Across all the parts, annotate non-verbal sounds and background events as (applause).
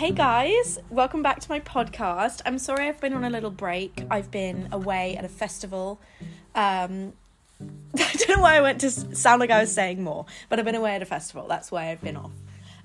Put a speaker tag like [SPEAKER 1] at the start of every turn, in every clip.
[SPEAKER 1] Hey guys, welcome back to my podcast. I'm sorry I've been on a little break. I've been away at a festival. Um, (laughs) I don't know why I went to sound like I was saying more, but I've been away at a festival. That's why I've been off.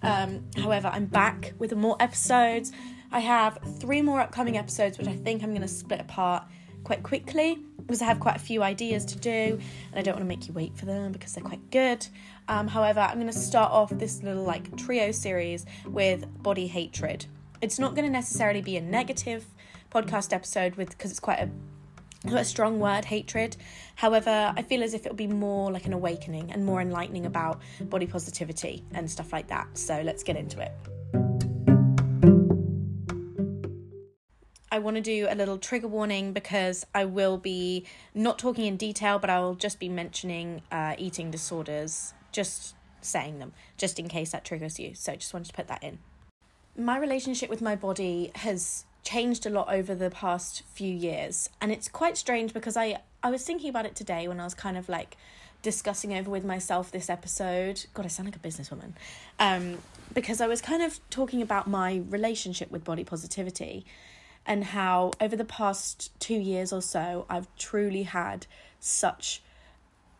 [SPEAKER 1] Um, however, I'm back with more episodes. I have three more upcoming episodes, which I think I'm going to split apart quite quickly because I have quite a few ideas to do and I don't want to make you wait for them because they're quite good. Um, however, I'm going to start off this little like trio series with body hatred. It's not going to necessarily be a negative podcast episode with because it's quite a quite a strong word, hatred. However, I feel as if it'll be more like an awakening and more enlightening about body positivity and stuff like that. So let's get into it. I want to do a little trigger warning because I will be not talking in detail, but I will just be mentioning uh, eating disorders, just saying them, just in case that triggers you. So just wanted to put that in. My relationship with my body has changed a lot over the past few years, and it's quite strange because I I was thinking about it today when I was kind of like discussing over with myself this episode. God, I sound like a businesswoman. Um, because I was kind of talking about my relationship with body positivity and how over the past two years or so, I've truly had such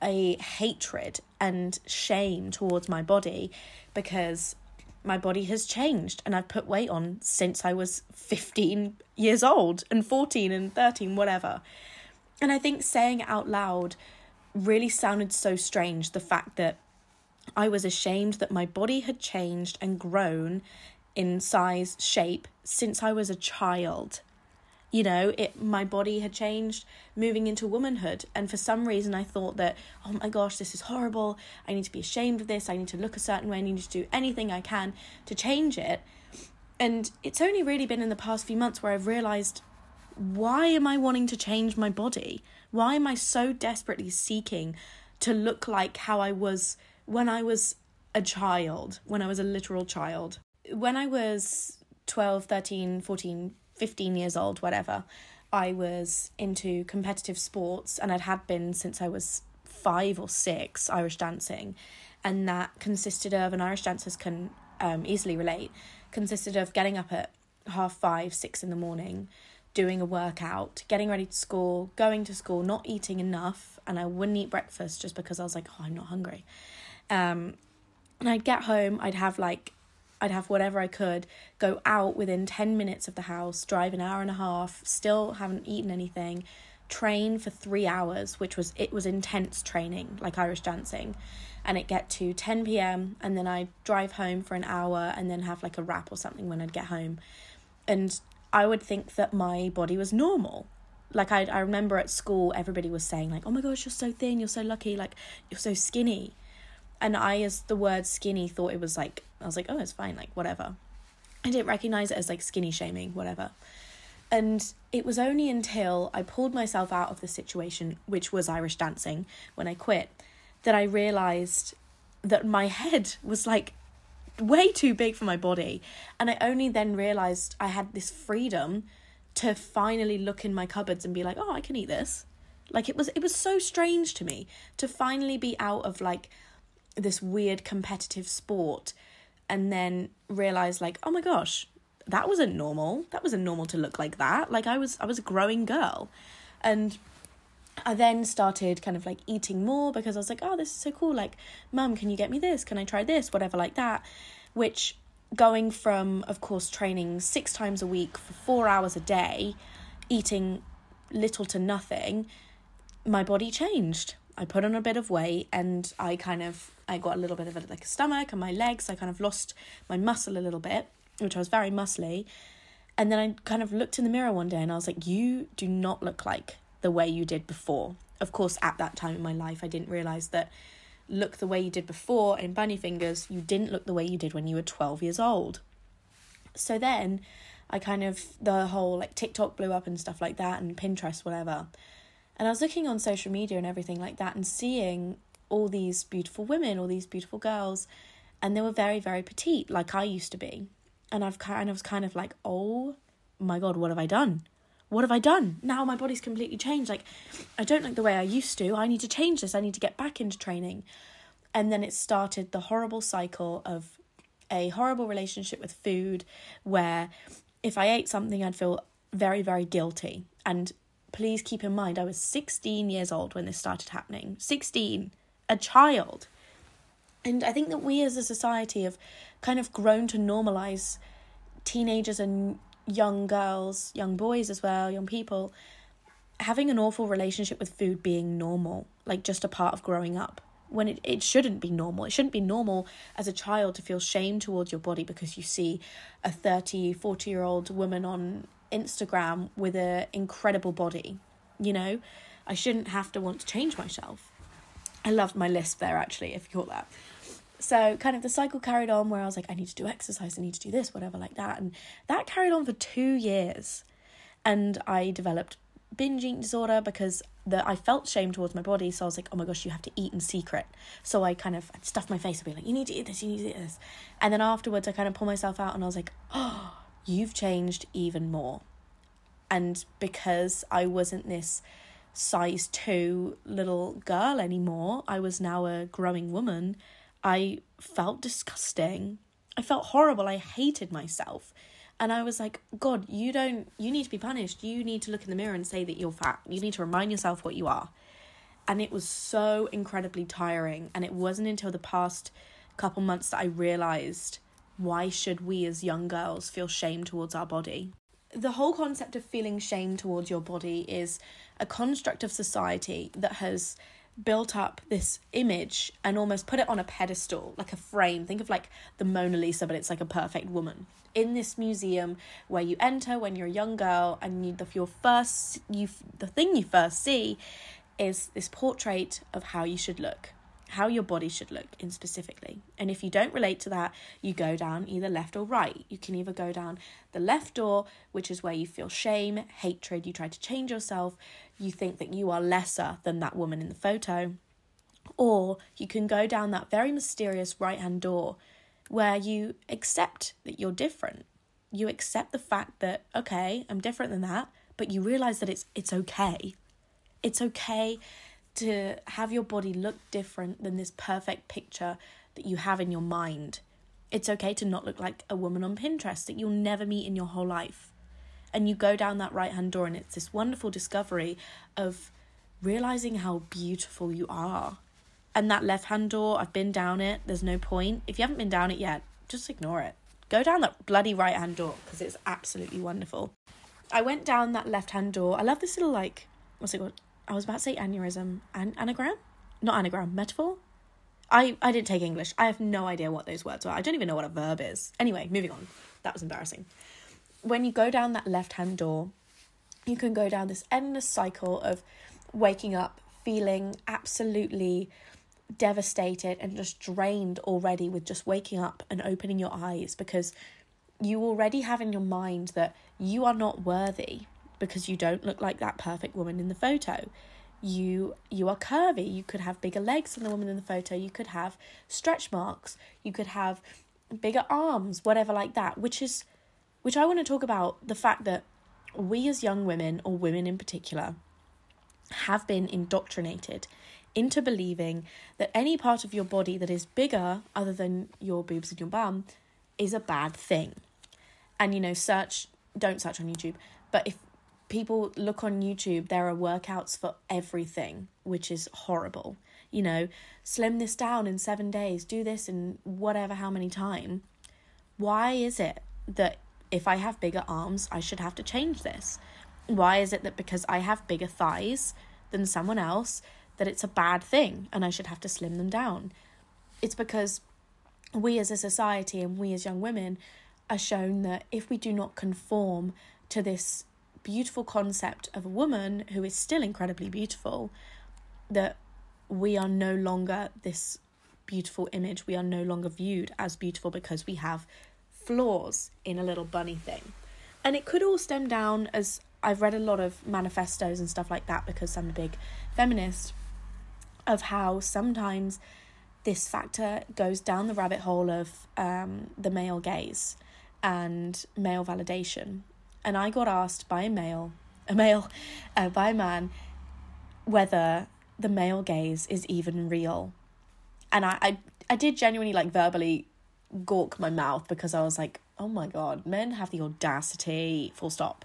[SPEAKER 1] a hatred and shame towards my body because my body has changed and I've put weight on since I was 15 years old and 14 and 13, whatever. And I think saying it out loud really sounded so strange the fact that I was ashamed that my body had changed and grown in size, shape since I was a child. You know, it my body had changed moving into womanhood, and for some reason I thought that, oh my gosh, this is horrible. I need to be ashamed of this. I need to look a certain way. I need to do anything I can to change it. And it's only really been in the past few months where I've realized why am I wanting to change my body? Why am I so desperately seeking to look like how I was when I was a child, when I was a literal child? When I was 12, 13, 14, 15 years old, whatever, I was into competitive sports and I'd had been since I was five or six, Irish dancing. And that consisted of, and Irish dancers can um, easily relate, consisted of getting up at half five, six in the morning, doing a workout, getting ready to school, going to school, not eating enough. And I wouldn't eat breakfast just because I was like, oh, I'm not hungry. Um, and I'd get home, I'd have like I'd have whatever I could, go out within 10 minutes of the house, drive an hour and a half, still haven't eaten anything, train for 3 hours, which was it was intense training, like Irish dancing. And it get to 10 p.m. and then I'd drive home for an hour and then have like a wrap or something when I'd get home. And I would think that my body was normal. Like I I remember at school everybody was saying like, "Oh my gosh, you're so thin, you're so lucky, like you're so skinny." And I, as the word skinny, thought it was like, I was like, oh, it's fine, like, whatever. I didn't recognize it as like skinny shaming, whatever. And it was only until I pulled myself out of the situation, which was Irish dancing, when I quit, that I realized that my head was like way too big for my body. And I only then realized I had this freedom to finally look in my cupboards and be like, oh, I can eat this. Like it was it was so strange to me to finally be out of like this weird competitive sport and then realize like oh my gosh that wasn't normal. That wasn't normal to look like that. Like i was i was a growing girl. And i then started kind of like eating more because i was like oh this is so cool. Like mum can you get me this? Can i try this? Whatever like that which going from of course training six times a week for four hours a day eating little to nothing my body changed I put on a bit of weight and I kind of I got a little bit of a, like a stomach and my legs. I kind of lost my muscle a little bit, which I was very muscly. And then I kind of looked in the mirror one day and I was like, "You do not look like the way you did before." Of course, at that time in my life, I didn't realize that look the way you did before in bunny fingers, you didn't look the way you did when you were 12 years old. So then I kind of the whole like TikTok blew up and stuff like that and Pinterest whatever. And I was looking on social media and everything like that and seeing all these beautiful women, all these beautiful girls, and they were very, very petite, like I used to be. And I've kind of was kind of like, oh my god, what have I done? What have I done? Now my body's completely changed. Like, I don't look the way I used to. I need to change this. I need to get back into training. And then it started the horrible cycle of a horrible relationship with food where if I ate something, I'd feel very, very guilty. And please keep in mind, I was 16 years old when this started happening. 16, a child. And I think that we as a society have kind of grown to normalize teenagers and young girls, young boys as well, young people, having an awful relationship with food being normal, like just a part of growing up. When it, it shouldn't be normal. It shouldn't be normal as a child to feel shame towards your body because you see a 30, 40 year old woman on Instagram with an incredible body. You know, I shouldn't have to want to change myself. I loved my list there actually, if you caught that so kind of the cycle carried on where I was like, I need to do exercise, I need to do this, whatever, like that. And that carried on for two years. And I developed binge eating disorder because the I felt shame towards my body. So I was like, oh my gosh, you have to eat in secret. So I kind of stuffed my face and be like, you need to eat this, you need to eat this. And then afterwards I kind of pull myself out and I was like, (gasps) oh, you've changed even more. And because I wasn't this size two little girl anymore, I was now a growing woman I felt disgusting. I felt horrible. I hated myself. And I was like, God, you don't, you need to be punished. You need to look in the mirror and say that you're fat. You need to remind yourself what you are. And it was so incredibly tiring. And it wasn't until the past couple months that I realized why should we as young girls feel shame towards our body? The whole concept of feeling shame towards your body is a construct of society that has built up this image and almost put it on a pedestal, like a frame. Think of like the Mona Lisa, but it's like a perfect woman in this museum where you enter when you're a young girl, and you, the your first you the thing you first see is this portrait of how you should look how your body should look in specifically. And if you don't relate to that, you go down either left or right. You can either go down the left door, which is where you feel shame, hatred, you try to change yourself, you think that you are lesser than that woman in the photo. Or you can go down that very mysterious right hand door where you accept that you're different. You accept the fact that, okay, I'm different than that, but you realize that it's it's okay. It's okay to have your body look different than this perfect picture that you have in your mind. It's okay to not look like a woman on Pinterest that you'll never meet in your whole life. And you go down that right hand door, and it's this wonderful discovery of realizing how beautiful you are. And that left hand door, I've been down it, there's no point. If you haven't been down it yet, just ignore it. Go down that bloody right hand door because it's absolutely wonderful. I went down that left hand door. I love this little, like, what's it called? I was about to say aneurysm. and anagram? Not anagram, metaphor? I, I didn't take English. I have no idea what those words were. I don't even know what a verb is. Anyway, moving on. That was embarrassing. When you go down that left hand door, you can go down this endless cycle of waking up feeling absolutely devastated and just drained already with just waking up and opening your eyes because you already have in your mind that you are not worthy because you don't look like that perfect woman in the photo. You you are curvy. You could have bigger legs than the woman in the photo. You could have stretch marks. You could have bigger arms whatever like that which is which I want to talk about the fact that we as young women or women in particular have been indoctrinated into believing that any part of your body that is bigger other than your boobs and your bum is a bad thing. And you know search don't search on youtube but if people look on YouTube, there are workouts for everything, which is horrible. You know, slim this down in seven days, do this in whatever how many time. Why is it that if I have bigger arms, I should have to change this? Why is it that because I have bigger thighs than someone else, that it's a bad thing and I should have to slim them down? It's because we as a society and we as young women are shown that if we do not conform to this beautiful concept of a woman who is still incredibly beautiful that we are no longer this beautiful image. We are no longer viewed as beautiful because we have flaws in a little bunny thing. And it could all stem down as I've read a lot of manifestos and stuff like that because I'm a big feminist of how sometimes this factor goes down the rabbit hole of um, the male gaze and male validation and I got asked by a male, a male, uh, by a man, whether the male gaze is even real. And I, I, I did genuinely like verbally gawk my mouth because I was like, oh my god, men have the audacity, full stop.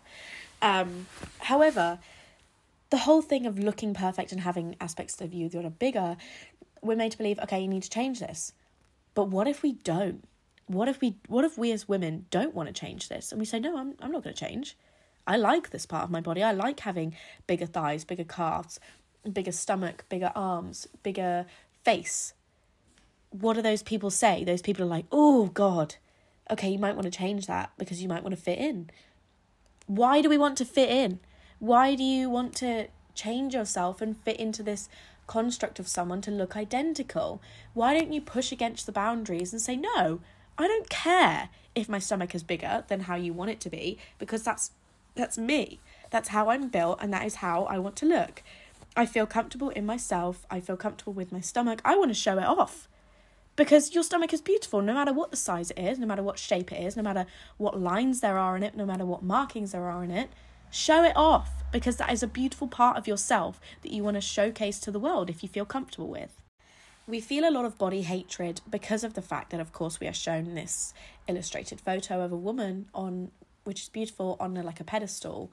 [SPEAKER 1] Um, however, the whole thing of looking perfect and having aspects of you that are bigger, we're made to believe, okay, you need to change this. But what if we don't? What if we what if we as women don't want to change this? And we say, no, I'm I'm not gonna change. I like this part of my body. I like having bigger thighs, bigger calves, bigger stomach, bigger arms, bigger face. What do those people say? Those people are like, oh God, okay, you might want to change that because you might want to fit in. Why do we want to fit in? Why do you want to change yourself and fit into this construct of someone to look identical? Why don't you push against the boundaries and say, no, I don't care if my stomach is bigger than how you want it to be because that's that's me. That's how I'm built and that is how I want to look. I feel comfortable in myself. I feel comfortable with my stomach. I want to show it off. Because your stomach is beautiful no matter what the size it is, no matter what shape it is, no matter what lines there are in it, no matter what markings there are in it. Show it off because that is a beautiful part of yourself that you want to showcase to the world if you feel comfortable with. We feel a lot of body hatred because of the fact that, of course, we are shown this illustrated photo of a woman on, which is beautiful, on a, like a pedestal.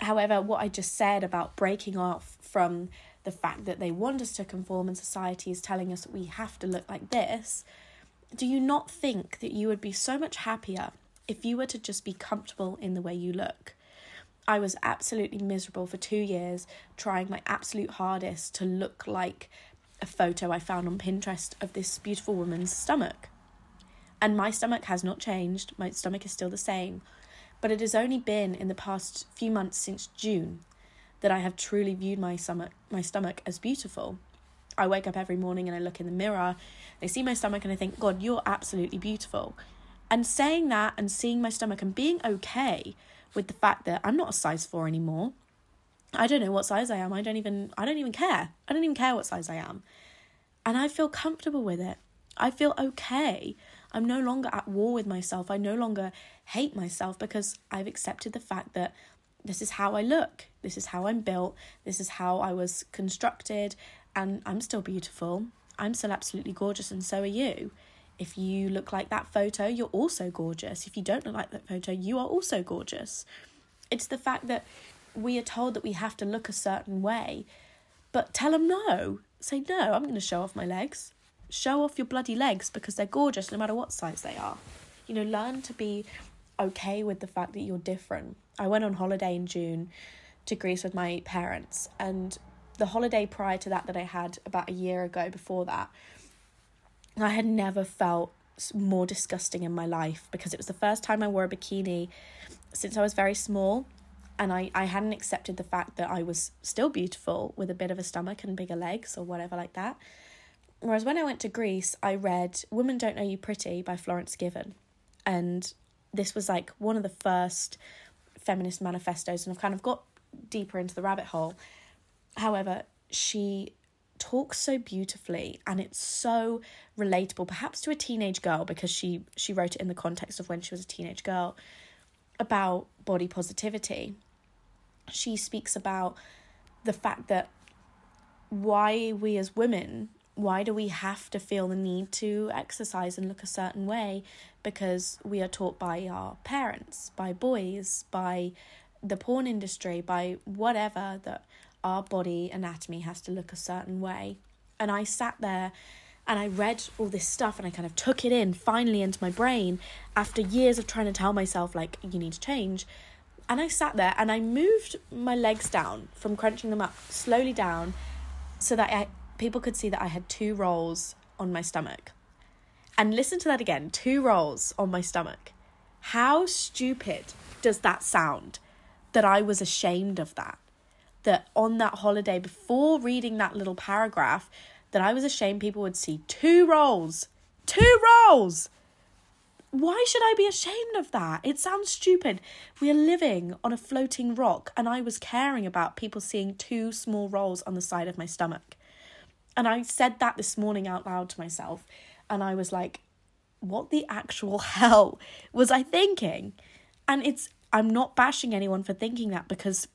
[SPEAKER 1] However, what I just said about breaking off from the fact that they want us to conform and society is telling us that we have to look like this, do you not think that you would be so much happier if you were to just be comfortable in the way you look? I was absolutely miserable for two years, trying my absolute hardest to look like a photo I found on Pinterest of this beautiful woman's stomach. And my stomach has not changed, my stomach is still the same. But it has only been in the past few months since June that I have truly viewed my stomach my stomach as beautiful. I wake up every morning and I look in the mirror, I see my stomach and I think, God, you're absolutely beautiful. And saying that and seeing my stomach and being okay with the fact that I'm not a size 4 anymore. I don't know what size I am. I don't even I don't even care. I don't even care what size I am. And I feel comfortable with it. I feel okay. I'm no longer at war with myself. I no longer hate myself because I've accepted the fact that this is how I look. This is how I'm built. This is how I was constructed and I'm still beautiful. I'm still absolutely gorgeous and so are you. If you look like that photo, you're also gorgeous. If you don't look like that photo, you are also gorgeous. It's the fact that we are told that we have to look a certain way, but tell them no. Say, no, I'm going to show off my legs. Show off your bloody legs because they're gorgeous no matter what size they are. You know, learn to be okay with the fact that you're different. I went on holiday in June to Greece with my parents, and the holiday prior to that, that I had about a year ago before that, I had never felt more disgusting in my life because it was the first time I wore a bikini since I was very small and I, I hadn't accepted the fact that I was still beautiful with a bit of a stomach and bigger legs or whatever like that. Whereas when I went to Greece, I read Women Don't Owe You Pretty by Florence Given. And this was like one of the first feminist manifestos, and I've kind of got deeper into the rabbit hole. However, she talks so beautifully and it's so relatable perhaps to a teenage girl because she she wrote it in the context of when she was a teenage girl about body positivity she speaks about the fact that why we as women why do we have to feel the need to exercise and look a certain way because we are taught by our parents by boys by the porn industry by whatever that our body anatomy has to look a certain way. And I sat there and I read all this stuff and I kind of took it in finally into my brain after years of trying to tell myself, like, you need to change. And I sat there and I moved my legs down from crunching them up slowly down so that I, people could see that I had two rolls on my stomach. And listen to that again two rolls on my stomach. How stupid does that sound that I was ashamed of that? that on that holiday, before reading that little paragraph, that I was ashamed people would see two rolls. Two rolls! Why should I be ashamed of that? It sounds stupid. We are living on a floating rock, and I was caring about people seeing two small rolls on the side of my stomach. And I said that this morning out loud to myself, and I was like, what the actual (laughs) hell was I thinking? And it's, I'm not bashing anyone for thinking that because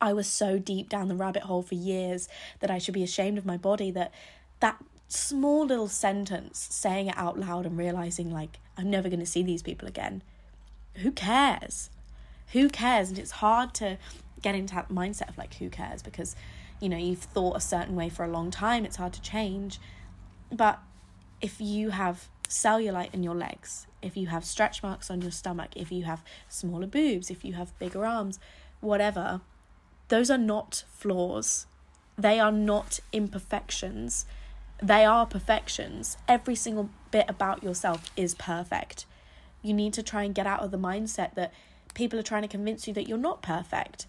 [SPEAKER 1] I was so deep down the rabbit hole for years that I should be ashamed of my body that that small little sentence, saying it out loud and realizing, like, I'm never going to see these people again. Who cares? Who cares? And it's hard to get into that mindset of like, who cares? Because, you know, you've thought a certain way for a long time, it's hard to change. But if you have cellulite in your legs, if you have stretch marks on your stomach, if you have smaller boobs, if you have bigger arms, whatever, those are not flaws. They are not imperfections. They are perfections. Every single bit about yourself is perfect. You need to try and get out of the mindset that people are trying to convince you that you're not perfect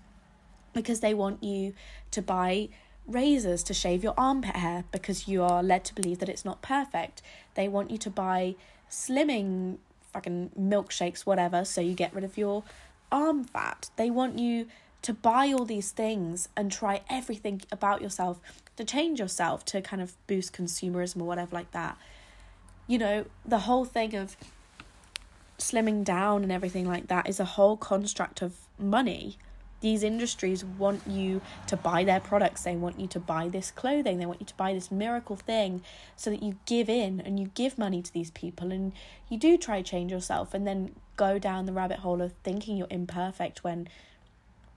[SPEAKER 1] because they want you to buy razors to shave your armpit hair because you are led to believe that it's not perfect. They want you to buy slimming fucking milkshakes, whatever, so you get rid of your arm fat. They want you to buy all these things and try everything about yourself to change yourself to kind of boost consumerism or whatever like that. You know, the whole thing of slimming down and everything like that is a whole construct of money. These industries want you to buy their products, they want you to buy this clothing, they want you to buy this miracle thing so that you give in and you give money to these people and you do try change yourself and then go down the rabbit hole of thinking you're imperfect when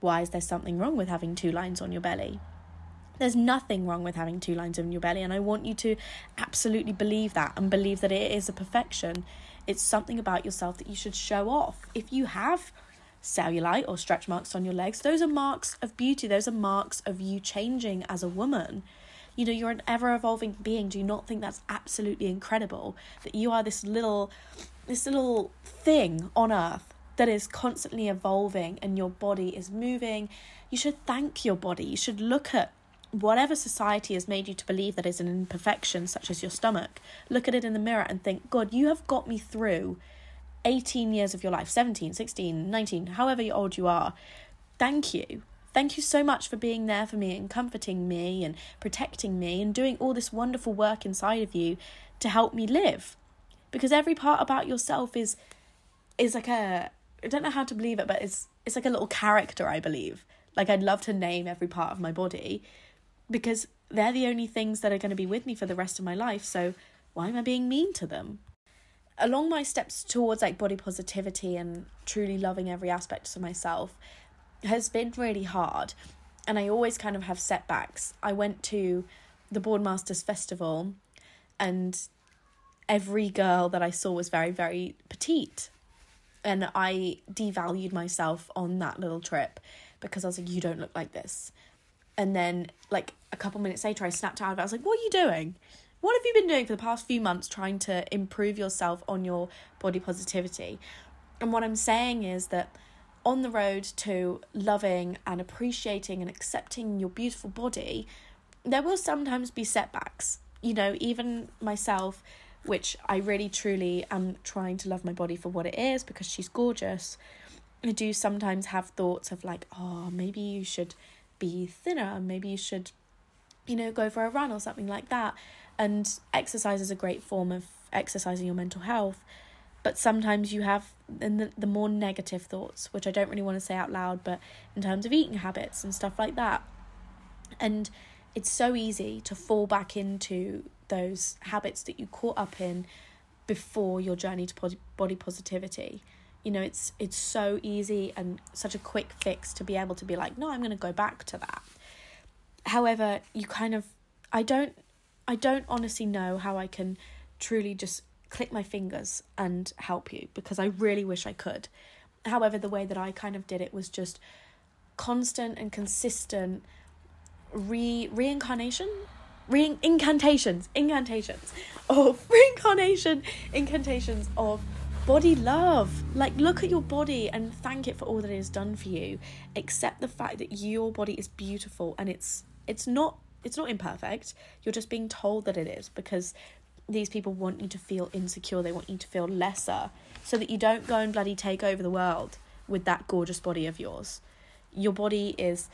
[SPEAKER 1] why is there something wrong with having two lines on your belly? There's nothing wrong with having two lines on your belly, and I want you to absolutely believe that and believe that it is a perfection. It's something about yourself that you should show off. If you have cellulite or stretch marks on your legs, those are marks of beauty, those are marks of you changing as a woman. You know, you're an ever evolving being. Do you not think that's absolutely incredible? That you are this little this little thing on earth that is constantly evolving and your body is moving, you should thank your body. You should look at whatever society has made you to believe that is an imperfection, such as your stomach. Look at it in the mirror and think, God, you have got me through 18 years of your life 17, 16, 19, however old you are. Thank you. Thank you so much for being there for me and comforting me and protecting me and doing all this wonderful work inside of you to help me live. Because every part about yourself is is like a I don't know how to believe it, but it's it's like a little character, I believe. Like I'd love to name every part of my body because they're the only things that are going to be with me for the rest of my life. So why am I being mean to them? Along my steps towards like body positivity and truly loving every aspect of myself has been really hard. And I always kind of have setbacks. I went to the Boardmasters Festival and every girl that I saw was very, very petite and I devalued myself on that little trip because I was like, you don't look like this. And then, like, a couple minutes later, I snapped out of it. I was like, what are you doing? What have you been doing for the past few months trying to improve yourself on your body positivity? And what I'm saying is that on the road to loving and appreciating and accepting your beautiful body, there will sometimes be setbacks. You know, even myself which I really truly am trying to love my body for what it is because she's gorgeous. I do sometimes have thoughts of like, oh, maybe you should be thinner, maybe you should, you know, go for a run or something like that. And exercise is a great form of exercising your mental health. But sometimes you have the, the more negative thoughts, which I don't really want to say out loud, but in terms of eating habits and stuff like that. And it's so easy to fall back into those habits that you caught up in before your journey to body positivity. You know it's it's so easy and such a quick fix to be able to be like no i'm going to go back to that. However you kind of i don't i don't honestly know how i can truly just click my fingers and help you because i really wish i could. However the way that i kind of did it was just constant and consistent re reincarnation re incantations incantations of (laughs) reincarnation incantations of body love. Like look at your body and thank it for all that it has done for you. Accept the fact that your body is beautiful and it's it's not it's not imperfect. You're just being told that it is because these people want you to feel insecure. They want you to feel lesser so that you don't go and bloody take over the world with that gorgeous body of yours. Your body is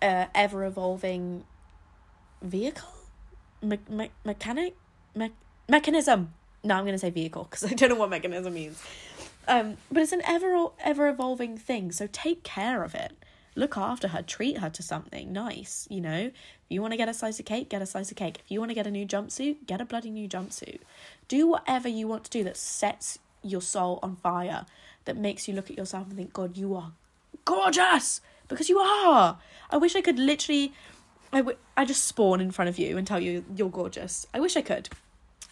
[SPEAKER 1] uh, a ever evolving vehicle, me- me- mechanic, me- mechanism. No, I'm going to say vehicle because (laughs) I don't know what mechanism means. Um, but it's an ever ever evolving thing, so take care of it. look after her, treat her to something nice, you know? If you want to get a slice of cake, get a slice of cake. If you want to get a new jumpsuit, get a bloody new jumpsuit. Do whatever you want to do that sets your soul on fire, that makes you look at yourself and think, God, you are gorgeous! Because you are! I wish I could literally. I, w- I just spawn in front of you and tell you you're gorgeous. I wish I could.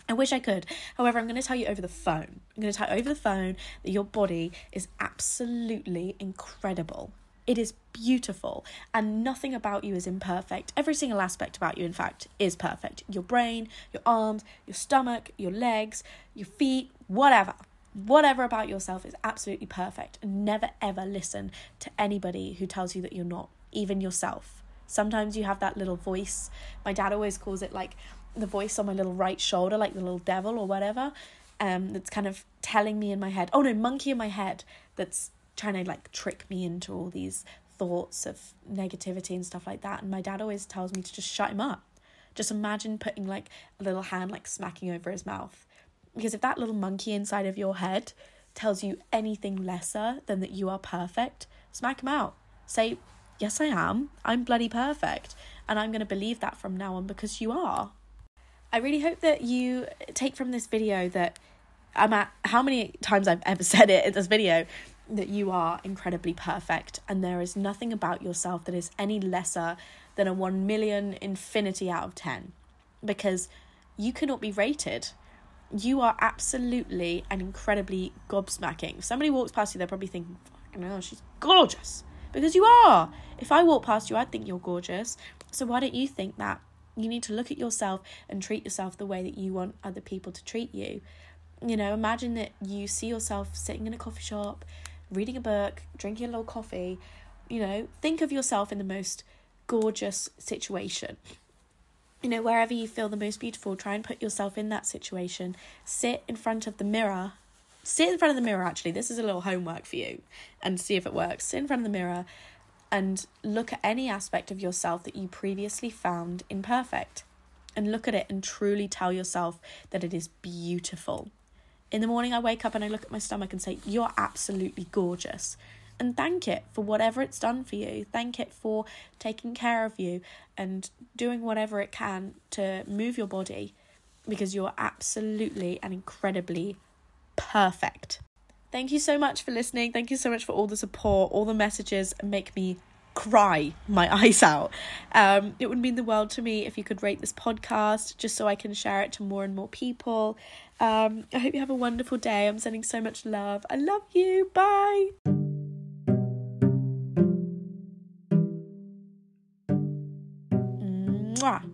[SPEAKER 1] I wish I could. However, I'm going to tell you over the phone. I'm going to tell you over the phone that your body is absolutely incredible. It is beautiful, and nothing about you is imperfect. Every single aspect about you, in fact, is perfect. Your brain, your arms, your stomach, your legs, your feet, whatever. Whatever about yourself is absolutely perfect. And never ever listen to anybody who tells you that you're not, even yourself. Sometimes you have that little voice. My dad always calls it like the voice on my little right shoulder, like the little devil or whatever. Um, that's kind of telling me in my head. Oh no, monkey in my head. That's trying to like trick me into all these thoughts of negativity and stuff like that. And my dad always tells me to just shut him up. Just imagine putting like a little hand like smacking over his mouth. Because if that little monkey inside of your head tells you anything lesser than that you are perfect, smack him out. Say, Yes, I am. I'm bloody perfect. And I'm going to believe that from now on because you are. I really hope that you take from this video that I'm at how many times I've ever (laughs) said it in this video that you are incredibly perfect and there is nothing about yourself that is any lesser than a 1 million infinity out of 10 because you cannot be rated. You are absolutely and incredibly gobsmacking. If somebody walks past you, they're probably thinking, fucking hell, she's gorgeous. Because you are. If I walk past you, I'd think you're gorgeous. So why don't you think that? You need to look at yourself and treat yourself the way that you want other people to treat you. You know, imagine that you see yourself sitting in a coffee shop reading a book, drinking a little coffee, you know, think of yourself in the most gorgeous situation. You know, wherever you feel the most beautiful, try and put yourself in that situation. Sit in front of the mirror. Sit in front of the mirror, actually. This is a little homework for you and see if it works. Sit in front of the mirror and look at any aspect of yourself that you previously found imperfect. And look at it and truly tell yourself that it is beautiful. In the morning, I wake up and I look at my stomach and say, You're absolutely gorgeous. And thank it for whatever it's done for you. Thank it for taking care of you and doing whatever it can to move your body because you're absolutely and incredibly perfect. Thank you so much for listening. Thank you so much for all the support, all the messages make me cry my (laughs) eyes out. Um, it would mean the world to me if you could rate this podcast just so I can share it to more and more people. Um, I hope you have a wonderful day. I'm sending so much love. I love you. Bye. Mwah.